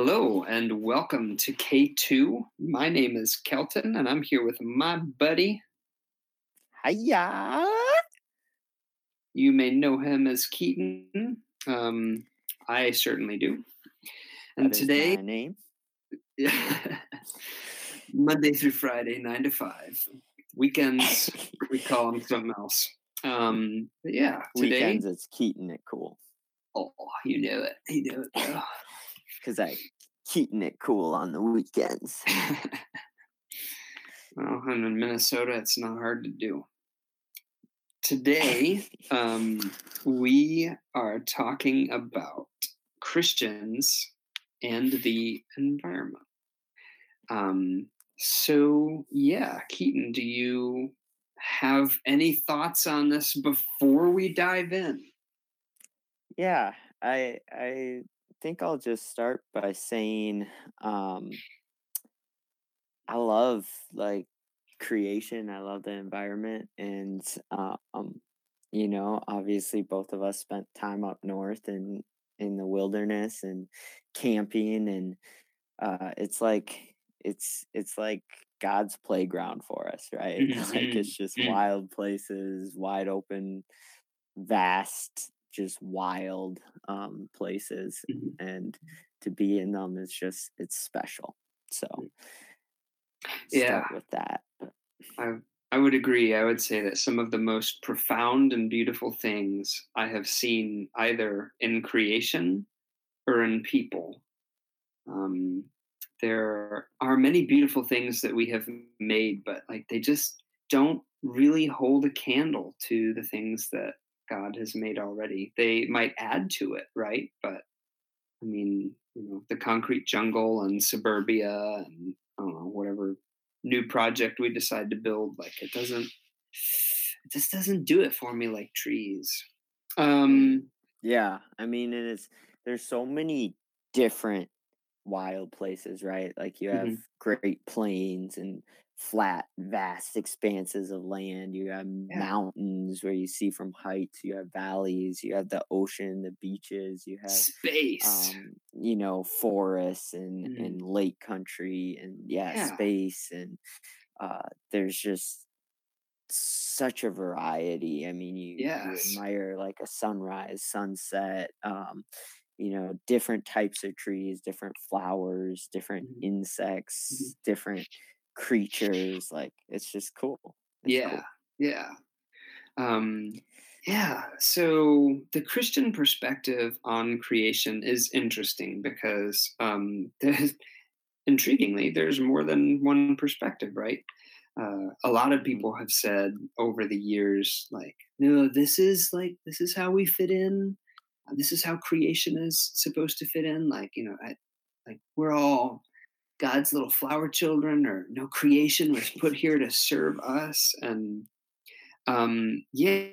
Hello and welcome to K2. My name is Kelton and I'm here with my buddy. Hiya. You may know him as Keaton. Um, I certainly do. And today, my name. Monday through Friday, 9 to 5. Weekends, we call them something else. Um, yeah, today, Weekends, it's Keaton it cool. oh, you know it. You know it. Because I keeping it cool on the weekends. well, and in Minnesota, it's not hard to do. Today, um, we are talking about Christians and the environment. Um, so, yeah, Keaton, do you have any thoughts on this before we dive in? yeah, I I think I'll just start by saying um I love like creation. I love the environment and uh, um you know, obviously both of us spent time up north and in the wilderness and camping and uh it's like it's it's like God's playground for us, right? Like it's just mhm. wild places, wide open, vast, just wild um places Mhm. and to be in them is just it's special. So Yeah. with that. I I would agree. I would say that some of the most profound and beautiful things I have seen either in creation or in people. Um, there are many beautiful things that we have made, but like they just don't really hold a candle to the things that God has made already. They might add to it, right? But I mean, you know, the concrete jungle and suburbia and I don't know, whatever new project we decide to build, like it doesn't it just doesn't do it for me like trees. Um Yeah, I mean, it's there's so many different wild places, right? Like you have Mhm. Great Plains and flat, vast expanses of land. You have Yeah. mountains where you see from heights. You have valleys. You have the ocean, the beaches. You have space. um, you know, forests and Mhm. and lake country and yeah, Yeah. space and uh, there's just such a variety. I mean, you, Yes. you admire like a sunrise, sunset, um, you know, different types of trees, different flowers, different Mhm. insects, different creatures. Like it's just cool. It's yeah. cool. Yeah. Um yeah, so the Christian perspective on creation is interesting because um there's intriguingly there's more than one perspective, right? Uh, a lot of people have said over the years like no this is like this is how we fit in this is how creation is supposed to fit in like you know I, like we're all god's little flower children or no creation was put here to serve us and um yeah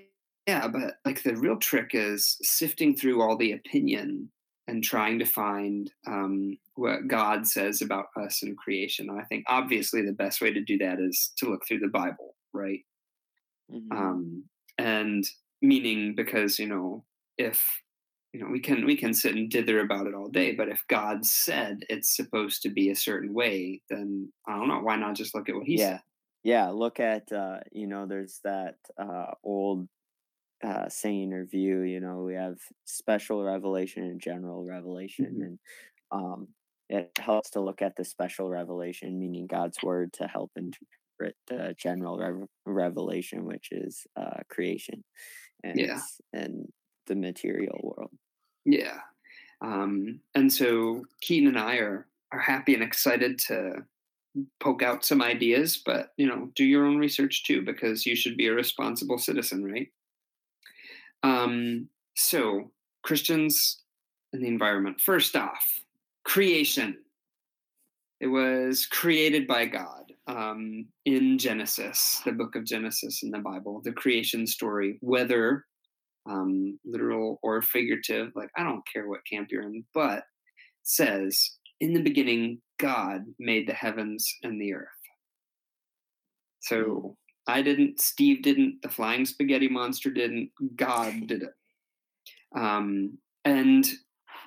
yeah but like the real trick is sifting through all the opinion and trying to find um, what god says about us and creation and i think obviously the best way to do that is to look through the bible right Mhm. um, and meaning because you know if you know we can we can sit and dither about it all day but if god said it's supposed to be a certain way then i don't know why not just look at what he yeah said yeah look at uh you know there's that uh old uh saying or view you know we have special revelation and general revelation Mhm. and um it helps to look at the special revelation meaning god's word to help interpret the general rev- revelation which is uh creation and Yeah. and the material world yeah. Um, and so keaton and i are are happy and excited to poke out some ideas but you know do your own research too because you should be a responsible citizen right? Um, so christians and the environment. First off creation. It was created by god um, in genesis the book of genesis in the bible the creation story whether um, literal or figurative like i don't care what camp you're in but says in the beginning god made the heavens and the earth. So i didn't steve didn't the flying spaghetti monster didn't god did it. Um, and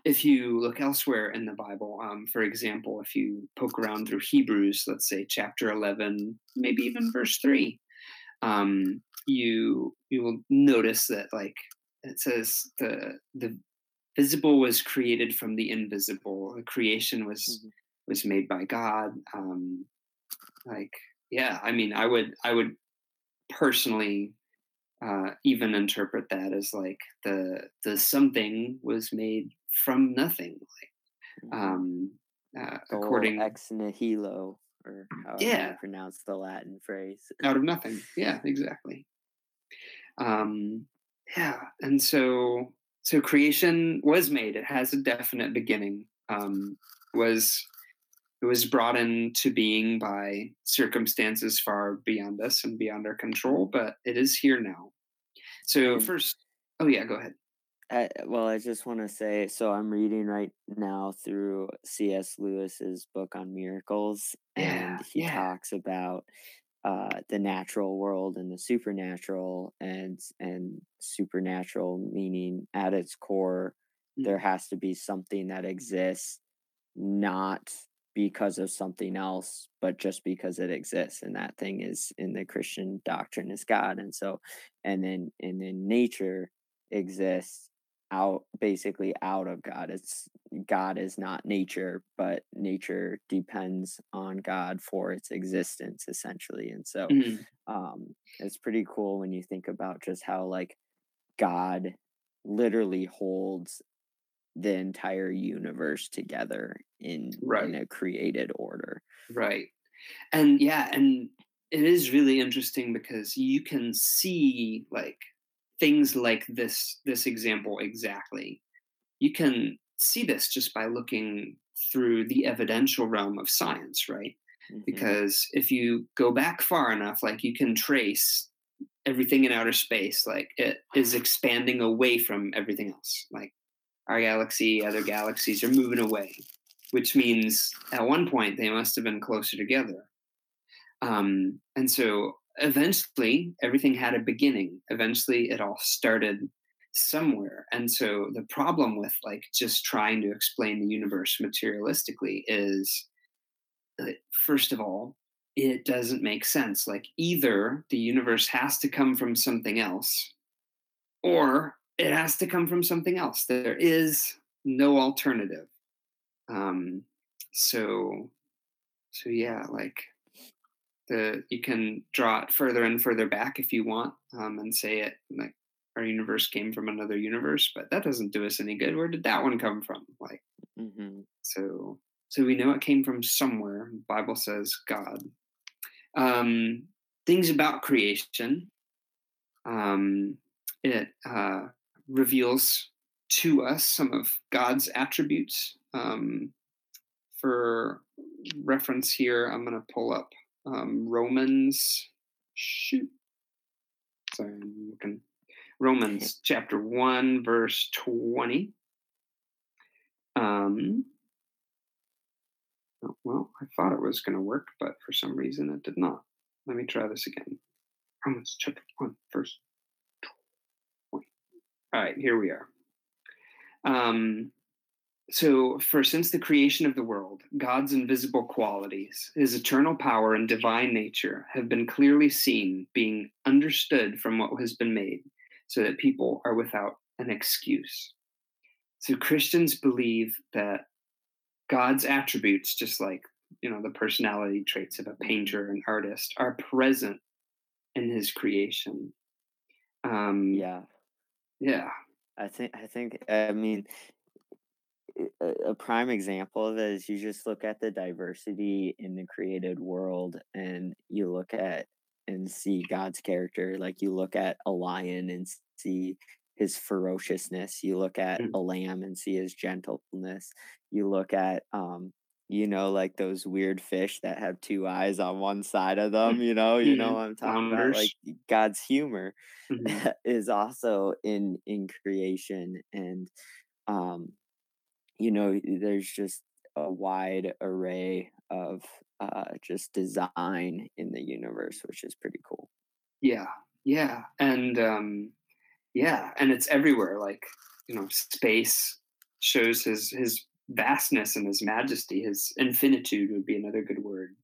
if you look elsewhere in the Bible, um, for example, if you poke around through Hebrews, let's say chapter 11, maybe even verse 3, um, you you will notice that like it says the the visible was created from the invisible. The creation was mm-hmm. was made by God. Um, like yeah, I mean, I would I would personally uh, even interpret that as like the the something was made from nothing, like mm-hmm. um, uh, according ex nihilo or how yeah. you pronounce the Latin phrase. Out of nothing. Yeah, exactly. Um, yeah, and so so creation was made. It has a definite beginning. Um, was it was brought into being by circumstances far beyond us and beyond our control, but it is here now. So first, oh yeah, go ahead. I, well, I just want to say, so I'm reading right now through C.S. Lewis's book on miracles, yeah, and he yeah. talks about uh, the natural world and the supernatural, and and supernatural meaning at its core, mm-hmm. there has to be something that exists, not because of something else, but just because it exists. And that thing is in the Christian doctrine is God. And so, and then, and then nature exists out basically out of God. It's God is not nature, but nature depends on God for its existence essentially. And so mm-hmm. um it's pretty cool when you think about just how like God literally holds the entire universe together in right. in a created order. Right. And yeah, and it is really interesting because you can see like things like this this example exactly. You can see this just by looking through the evidential realm of science, right? Mm-hmm. Because if you go back far enough, like you can trace everything in outer space, like it is expanding away from everything else. Like our galaxy, other galaxies are moving away, which means at one point they must have been closer together. Um, and so eventually everything had a beginning. Eventually it all started somewhere. And so the problem with like just trying to explain the universe materialistically is first of all, it doesn't make sense. Like either the universe has to come from something else or it has to come from something else. There is no alternative. Um, so, so yeah, like the you can draw it further and further back if you want, um, and say it like our universe came from another universe, but that doesn't do us any good. Where did that one come from? Like, mm-hmm. so so we know it came from somewhere. The Bible says God. Um, things about creation. Um, it uh, reveals to us some of God's attributes. Um, for reference here, I'm going to pull up um, Romans. Shoot. Sorry, I'm looking. Romans chapter 1, verse 20. Um, oh, well, I thought it was going to work, but for some reason it did not. Let me try this again. Romans chapter 1, verse 20. all right, here we are. Um, so, for since the creation of the world, God's invisible qualities, his eternal power and divine nature have been clearly seen, being understood from what has been made, so that people are without an excuse. So, Christians believe that God's attributes, just like you know the personality traits of a painter and artist, are present in his creation. Um, yeah, yeah. I think I think I mean a, prime example of it is you just look at the diversity in the created world and you look at and see God's character. Like you look at a lion and see his ferociousness. You look at mm. a lamb and see his gentleness. You look at um you know, like those weird fish that have two eyes on one side of them, you know, you know what I'm talking about. Like God's humor mm-hmm. is also in in creation and um you know, there's just a wide array of uh just design in the universe, which is pretty cool. Yeah. Yeah. And um yeah, and it's everywhere, like, you know, space shows his his vastness and his majesty. His infinitude would be another good word.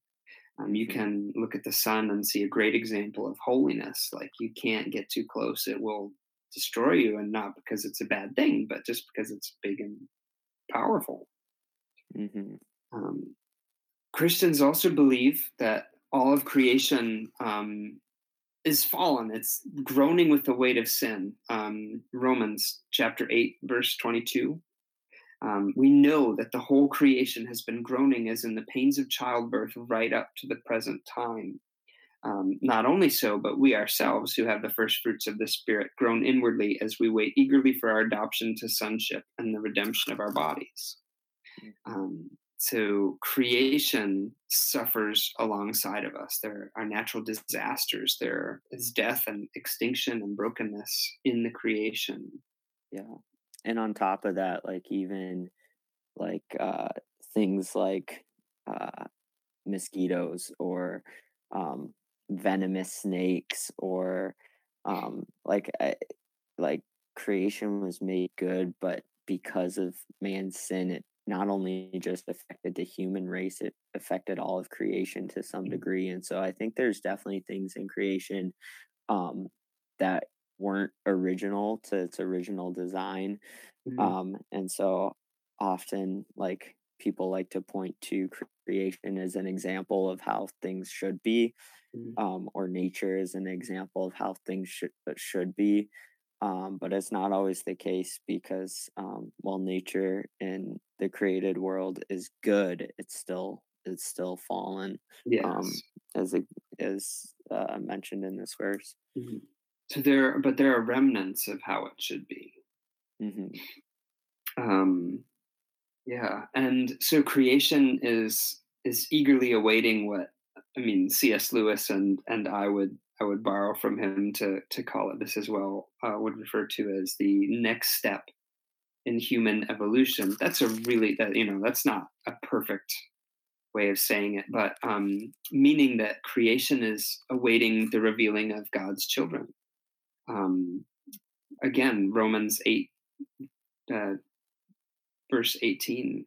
Um, you mm-hmm. can look at the sun and see a great example of holiness. Like you can't get too close; it will destroy you, and not because it's a bad thing, but just because it's big and powerful. Mm-hmm. Um, Christians also believe that all of creation um, is fallen. It's groaning with the weight of sin. Um, Romans chapter 8, verse 22. Um, we know that the whole creation has been groaning as in the pains of childbirth right up to the present time. Um, not only so, but we ourselves, who have the first fruits of the Spirit, groan inwardly as we wait eagerly for our adoption to sonship and the redemption of our bodies. Um, so creation suffers alongside of us. There are natural disasters. There is death and extinction and brokenness in the creation. Yeah. And on top of that, like even like uh, things like uh, mosquitoes or um, venomous snakes or um, like I, like creation was made good, but because of man's sin, it not only just affected the human race, it affected all of creation to some mm-hmm. degree. And so I think there's definitely things in creation um, that weren't original to its original design. Mm-hmm. Um, and so often, like, people like to point to creation as an example of how things should be, mm-hmm. um, or nature is an example of how things should should be. Um, but it's not always the case because um, while nature in the created world is good, it's still it's still fallen. Yes. Um, as a, as uh, mentioned in this verse. Mm-hmm. So there, but there are remnants of how it should be. Mm-hmm. Um, yeah, and so creation is is eagerly awaiting what I mean. C.S. Lewis and and I would I would borrow from him to to call it this as well. Uh, would refer to as the next step in human evolution. That's a really that you know that's not a perfect way of saying it, but um, meaning that creation is awaiting the revealing of God's children. Um, again, Romans eight, uh, verse eighteen.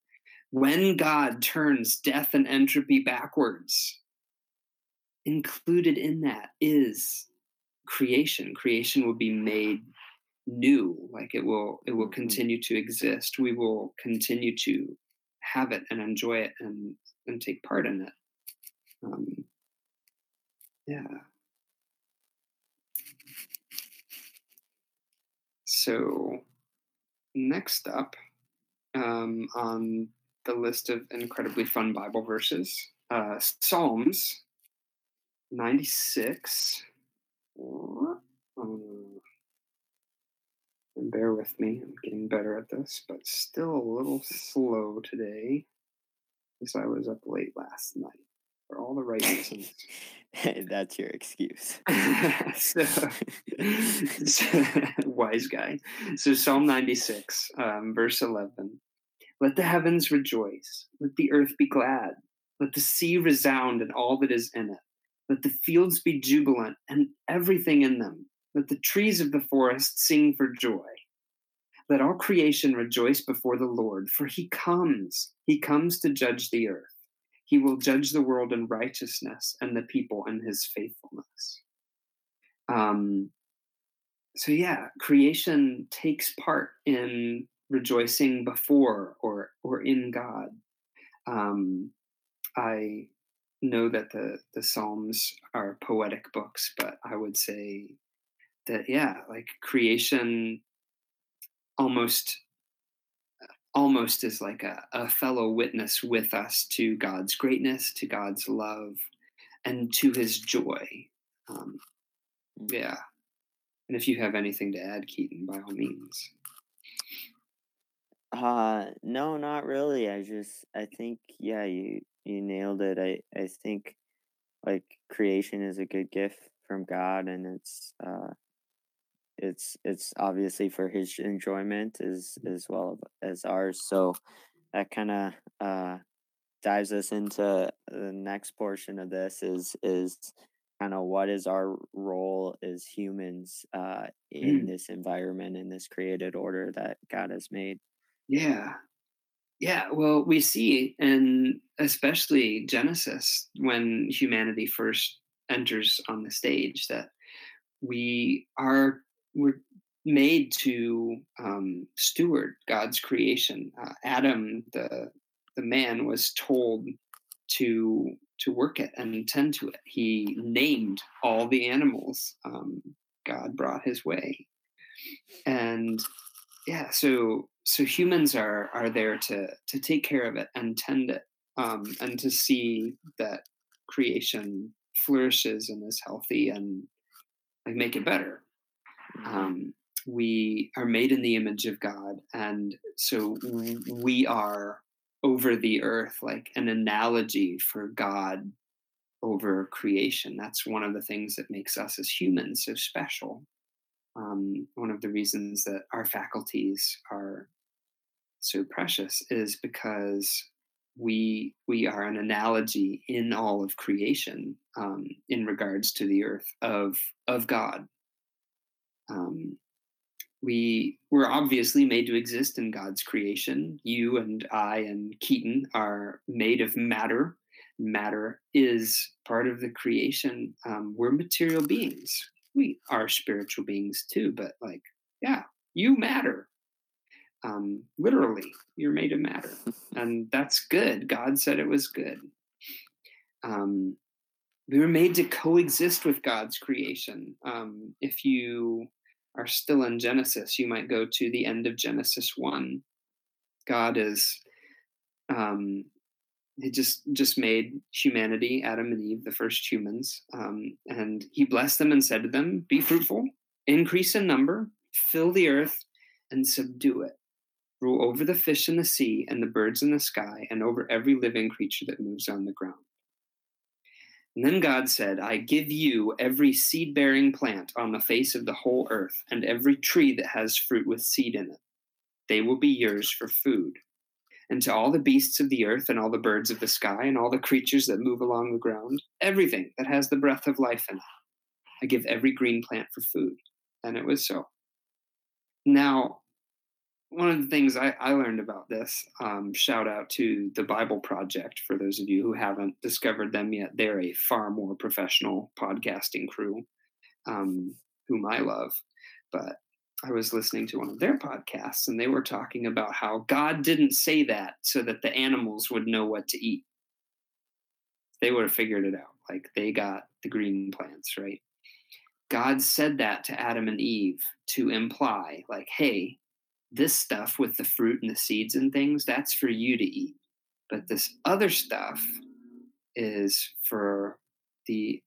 when God turns death and entropy backwards, included in that is creation. Creation will be made new like it will it will mm-hmm. continue to exist. We will continue to have it and enjoy it and and take part in it. Um yeah. So next up um, on the list of incredibly fun bible verses uh, psalms 96. Um, and bear with me, I'm getting better at this, but still a little slow today because I was up late last night for all the right reasons. That's your excuse. so, so, wise guy. So, Psalm 96, um, verse 11. Let the heavens rejoice, let the earth be glad, let the sea resound and all that is in it let the fields be jubilant and everything in them. Let the trees of the forest sing for joy. Let all creation rejoice before the Lord, for he comes. He comes to judge the earth. He will judge the world in righteousness and the people in his faithfulness. Um, so, yeah, creation takes part in rejoicing before or, or in God. Um, I know that the the Psalms are poetic books, but I would say that yeah, like creation almost almost is like a, a fellow witness with us to God's greatness, to God's love, and to his joy. Um, yeah. And if you have anything to add, Keaton, by all means. Uh no, not really. I just I think yeah, you you nailed it. I I think like creation is a good gift from God and it's uh it's it's obviously for his enjoyment as as well as ours. So that kind of uh dives us into the next portion of this is is kind of what is our role as humans uh in Mm, this environment in this created order that God has made. Yeah. Yeah, well, we see and especially Genesis when humanity first enters on the stage that we are we're made to um, steward God's creation. Uh, Adam, the the man, was told to to work it and tend to it. He named all the animals um, God brought his way, and yeah, so so humans are are there to to take care of it and tend it, um, and to see that creation flourishes and is healthy and like make it better hmm um, we are made in the image of God, and so we are over the earth, like an analogy for God over creation. That's one of the things that makes us as humans so special. Um, one of the reasons that our faculties are so precious is because we we are an analogy in all of creation um, in regards to the earth of of God. Um, we were obviously made to exist in God's creation. You and I and Keaton are made of matter. Matter is part of the creation. Um, we're material beings. We are spiritual beings too, but like, yeah, you matter. Um, literally, you're made of matter. And that's good. God said it was good. Um, we were made to coexist with God's creation. Um, if you are still in Genesis, you might go to the end of Genesis one. God is um, he just just made humanity, Adam and Eve, the first humans, um, and he blessed them and said to them, "Be fruitful, increase in number, fill the earth, and subdue it." Rule over the fish in the sea and the birds in the sky, and over every living creature that moves on the ground. And then God said, I give you every seed bearing plant on the face of the whole earth, and every tree that has fruit with seed in it. They will be yours for food. And to all the beasts of the earth, and all the birds of the sky, and all the creatures that move along the ground, everything that has the breath of life in it, I give every green plant for food. And it was so. Now, one of the things I, I learned about this, um, shout out to the Bible Project for those of you who haven't discovered them yet. They're a far more professional podcasting crew um, whom I love. But I was listening to one of their podcasts and they were talking about how God didn't say that so that the animals would know what to eat. They would have figured it out. Like they got the green plants, right? God said that to Adam and Eve to imply, like, hey, this stuff with the fruit and the seeds and things, that's for you to eat. But this other stuff is for the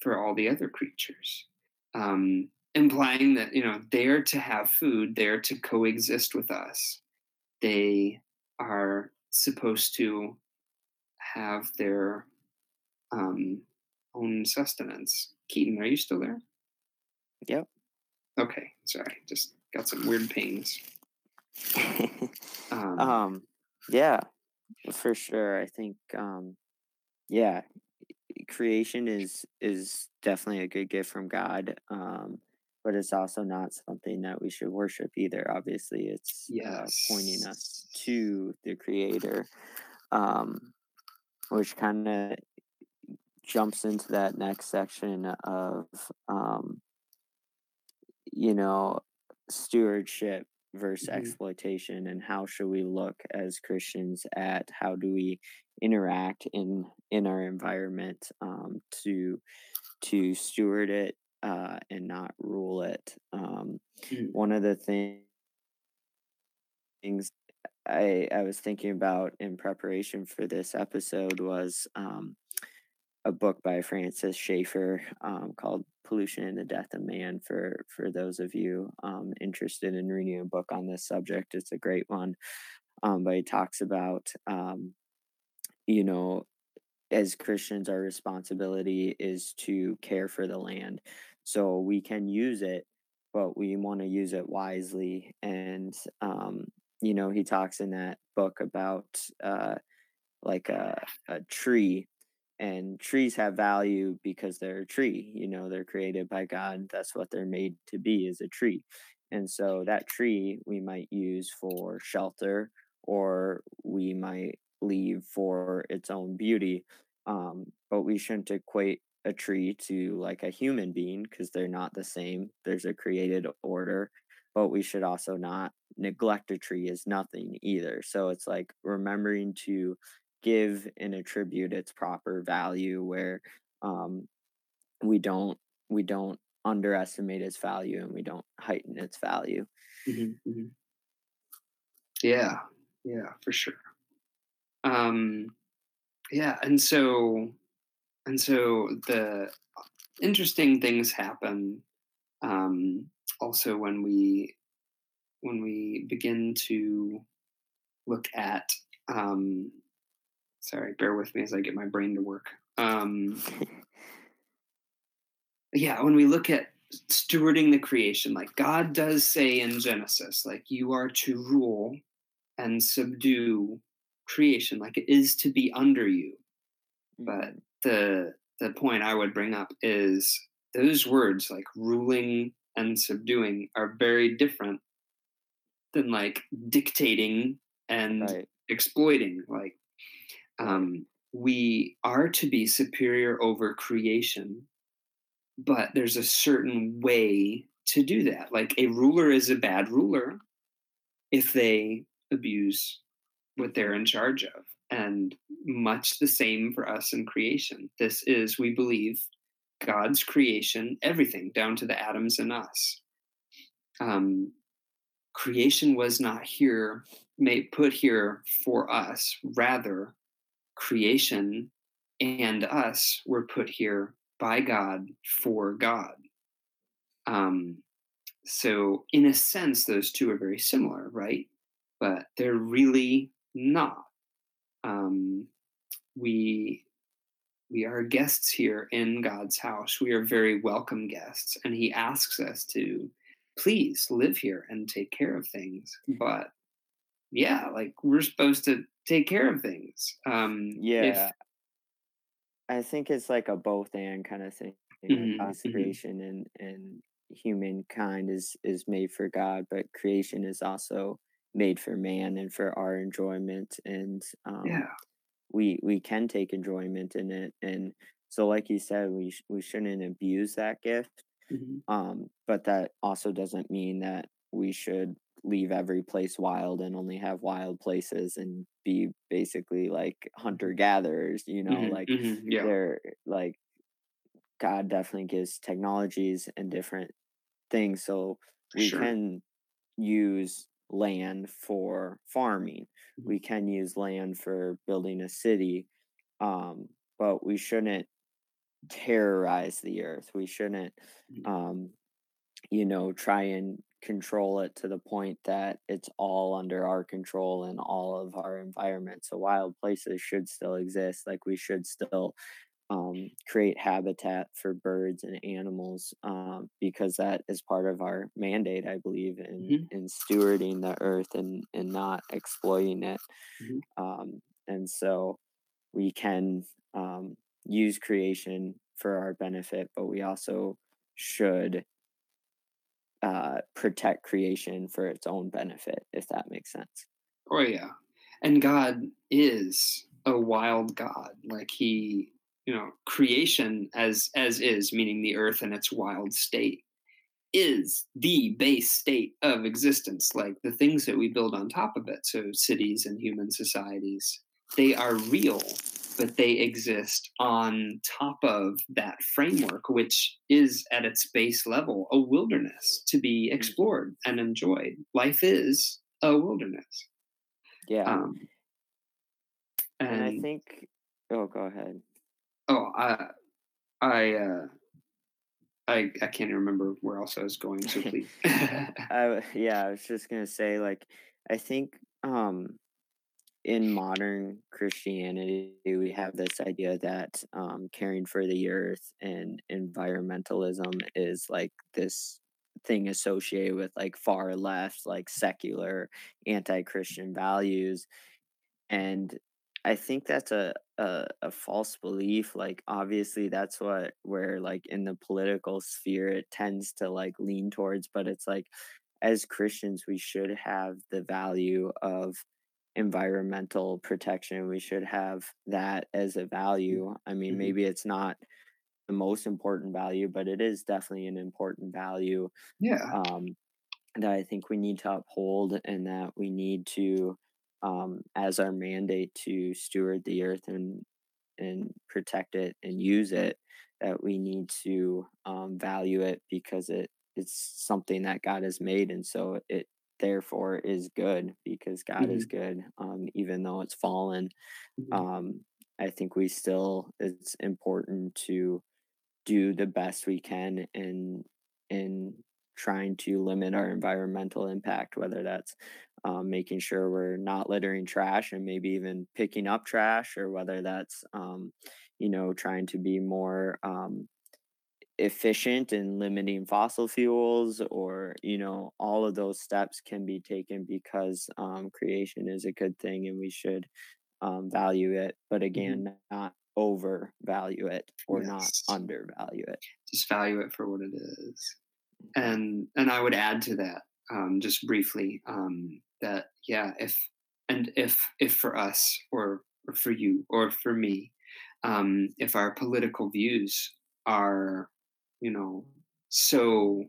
for all the other creatures. Um, implying that, you know, they're to have food, they're to coexist with us. They are supposed to have their um, own sustenance. Keaton, are you still there? Yep. Okay, sorry, just got some weird pains. Um, um yeah, for sure. I think um yeah, creation is is definitely a good gift from God. Um but it's also not something that we should worship either. Obviously, it's uh, pointing us to the Creator, um, which kind of jumps into that next section of um, you know stewardship versus Mhm. exploitation and how should we look as christians at how do we interact in in our environment um, to to steward it uh, and not rule it um, Mm. one of the things I, I was thinking about in preparation for this episode was um, a book by Francis Schaeffer um, called "Pollution and the Death of Man." For for those of you um, interested in reading a book on this subject, it's a great one. Um, but he talks about, um, you know, as Christians, our responsibility is to care for the land, so we can use it, but we want to use it wisely. And um, you know, he talks in that book about uh, like a a tree and trees have value because they're a tree you know they're created by god that's what they're made to be is a tree and so that tree we might use for shelter or we might leave for its own beauty um, but we shouldn't equate a tree to like a human being because they're not the same there's a created order but we should also not neglect a tree as nothing either so it's like remembering to give and attribute its proper value where um, we don't we don't underestimate its value and we don't heighten its value Mm-hmm, mm-hmm. Yeah, yeah, for sure. Um, yeah, and so and so the interesting things happen um, also when we when we begin to look at um, sorry bear with me as i get my brain to work um, yeah when we look at stewarding the creation like god does say in genesis like you are to rule and subdue creation like it is to be under you. But the the point i would bring up is those words like ruling and subduing are very different than like dictating and right. exploiting like um, we are to be superior over creation but there's a certain way to do that. Like a ruler is a bad ruler if they abuse what they're in charge of and much the same for us in creation. This is we believe god's creation everything down to the atoms in us. Um, creation was not here made put here for us. Rather creation and us were put here by god for god. Um, so in a sense those two are very similar right? But they're really not. Um, we we are guests here in god's house. We are very welcome guests and he asks us to please live here and take care of things. But yeah like we're supposed to take care of things. Um yeah. If i think it's like a both and kind of thing. Mhm, God's mhm. creation and and humankind is is made for god but creation is also made for man and for our enjoyment and um yeah. we we can take enjoyment in it and so like you said we sh- we shouldn't abuse that gift mhm, um but that also doesn't mean that we should leave every place wild and only have wild places and be basically like hunter gatherers you know mhm, like mhm, yeah. they're like god definitely gives technologies and different things so we sure. can use land for farming Mhm. we can use land for building a city um but we shouldn't terrorize the earth we shouldn't Mhm. um you know try and control it to the point that it's all under our control and all of our environment so wild places should still exist like we should still um, create habitat for birds and animals um, because that is part of our mandate i believe in Mhm, in stewarding the earth and and not exploiting it mhm. um, and so we can um, use creation for our benefit but we also should uh, protect creation for its own benefit, if that makes sense. oh yeah and god is a wild god like he you know creation as as is meaning the earth in its wild state is the base state of existence like the things that we build on top of it so cities and human societies they are real but they exist on top of that framework which is at its base level a wilderness to be explored and enjoyed life is a wilderness Yeah. um and I think, oh, go ahead. Oh, I, I, uh, I, I can't remember where else I was going. So please. I, yeah, I was just gonna say, like, I think um, in modern Christianity, we have this idea that um, caring for the earth and environmentalism is like this thing associated with like far left, like secular, anti Christian values. And I think that's a, a a false belief. Like obviously that's what where like in the political sphere it tends to like lean towards, but it's like as Christians we should have the value of environmental protection. We should have that as a value. I mean, Mhm. maybe it's not the most important value, but it is definitely an important value Yeah. um, that I think we need to uphold and that we need to, um, as our mandate to steward the earth and and protect it and use it, that we need to um, value it because it it's something that God has made, and so it therefore is good because God is Mhm. good, um, even though it's fallen. Mhm. Um, I think we still it's important to do the best we can and in trying to limit our environmental impact, whether that's um, making sure we're not littering trash and maybe even picking up trash, or whether that's um, you know trying to be more um, efficient in limiting fossil fuels, or you know all of those steps can be taken because um, creation is a good thing and we should um, value it, but Mhm. again, not overvalue it or not undervalue it. Just value it for what it is. And and I would add to that um, just briefly um, that yeah, if and if if for us or, or for you or for me, um, if our political views are you know so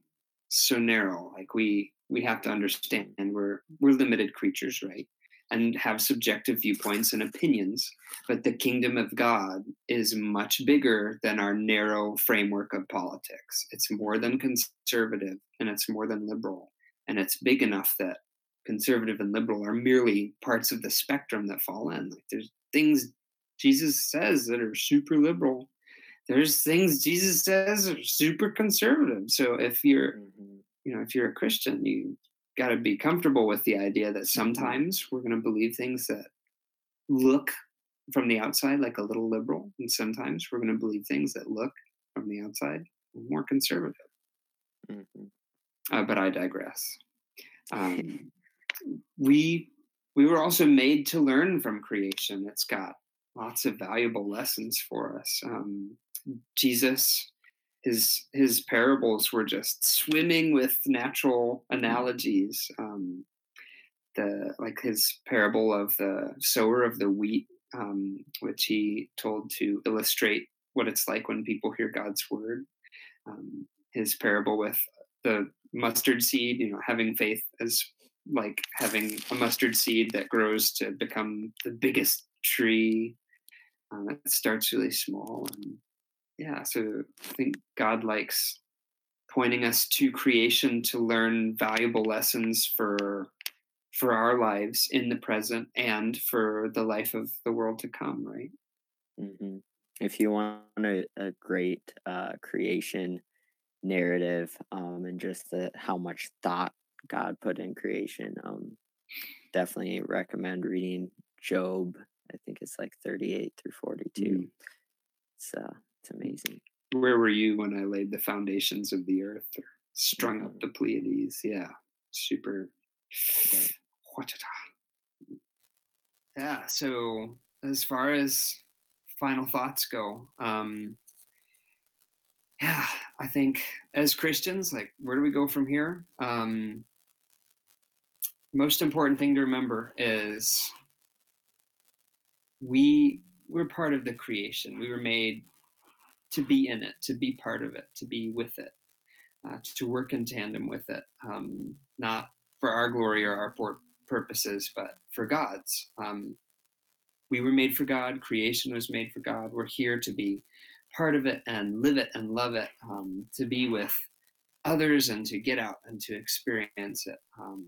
so narrow, like we we have to understand and we're we're limited creatures, right? And have subjective viewpoints and opinions, but the kingdom of God is much bigger than our narrow framework of politics. It's more than conservative and it's more than liberal. And it's big enough that conservative and liberal are merely parts of the spectrum that fall in. Like there's things Jesus says that are super liberal. There's things Jesus says are super conservative. So if you're, Mhm. you know, if you're a Christian, you got to be comfortable with the idea that sometimes we're going to believe things that look from the outside like a little liberal, and sometimes we're going to believe things that look from the outside more conservative. Mhm. Uh, but I digress. Um, we we were also made to learn from creation. It's got lots of valuable lessons for us. Um, Jesus, his his parables were just swimming with natural analogies. Um, the like his parable of the sower of the wheat, um, which he told to illustrate what it's like when people hear God's word. Um, his parable with the mustard seed, you know, having faith as like having a mustard seed that grows to become the biggest tree. Um, it starts really small, and yeah, so I think God likes pointing us to creation to learn valuable lessons for for our lives in the present and for the life of the world to come, right? Mhm. If you want a, a great uh, creation narrative um, and just the, how much thought God put in creation, um, definitely recommend reading Job. I think it's like 38 through 42. Mm. It's, uh, it's amazing. Where were you when I laid the foundations of the earth or strung up Mhm. the Pleiades? Yeah, super. Yeah. Yeah, so as far as final thoughts go, um, yeah, I think as Christians, like, where do we go from here? Um, most important thing to remember is we we're part of the creation. We were made to be in it, to be part of it, to be with it, uh, to work in tandem with it, um, not for our glory or our purposes, but for God's. Um, we were made for God. Creation was made for God. We're here to be part of it and live it and love it, um, to be with others and to get out and to experience it. Um,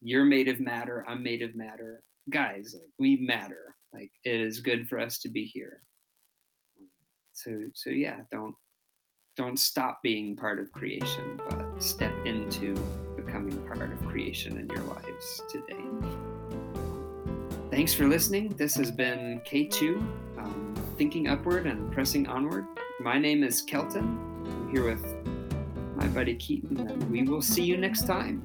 you're made of matter. I'm made of matter. Guys, like, we matter. Like it is good for us to be here. So so yeah, don't don't stop being part of creation, but step into becoming part of creation in your lives today. Thanks for listening. This has been K2, um, Thinking Upward and Pressing Onward. My name is Kelton. I'm here with my buddy Keaton, and we will see you next time.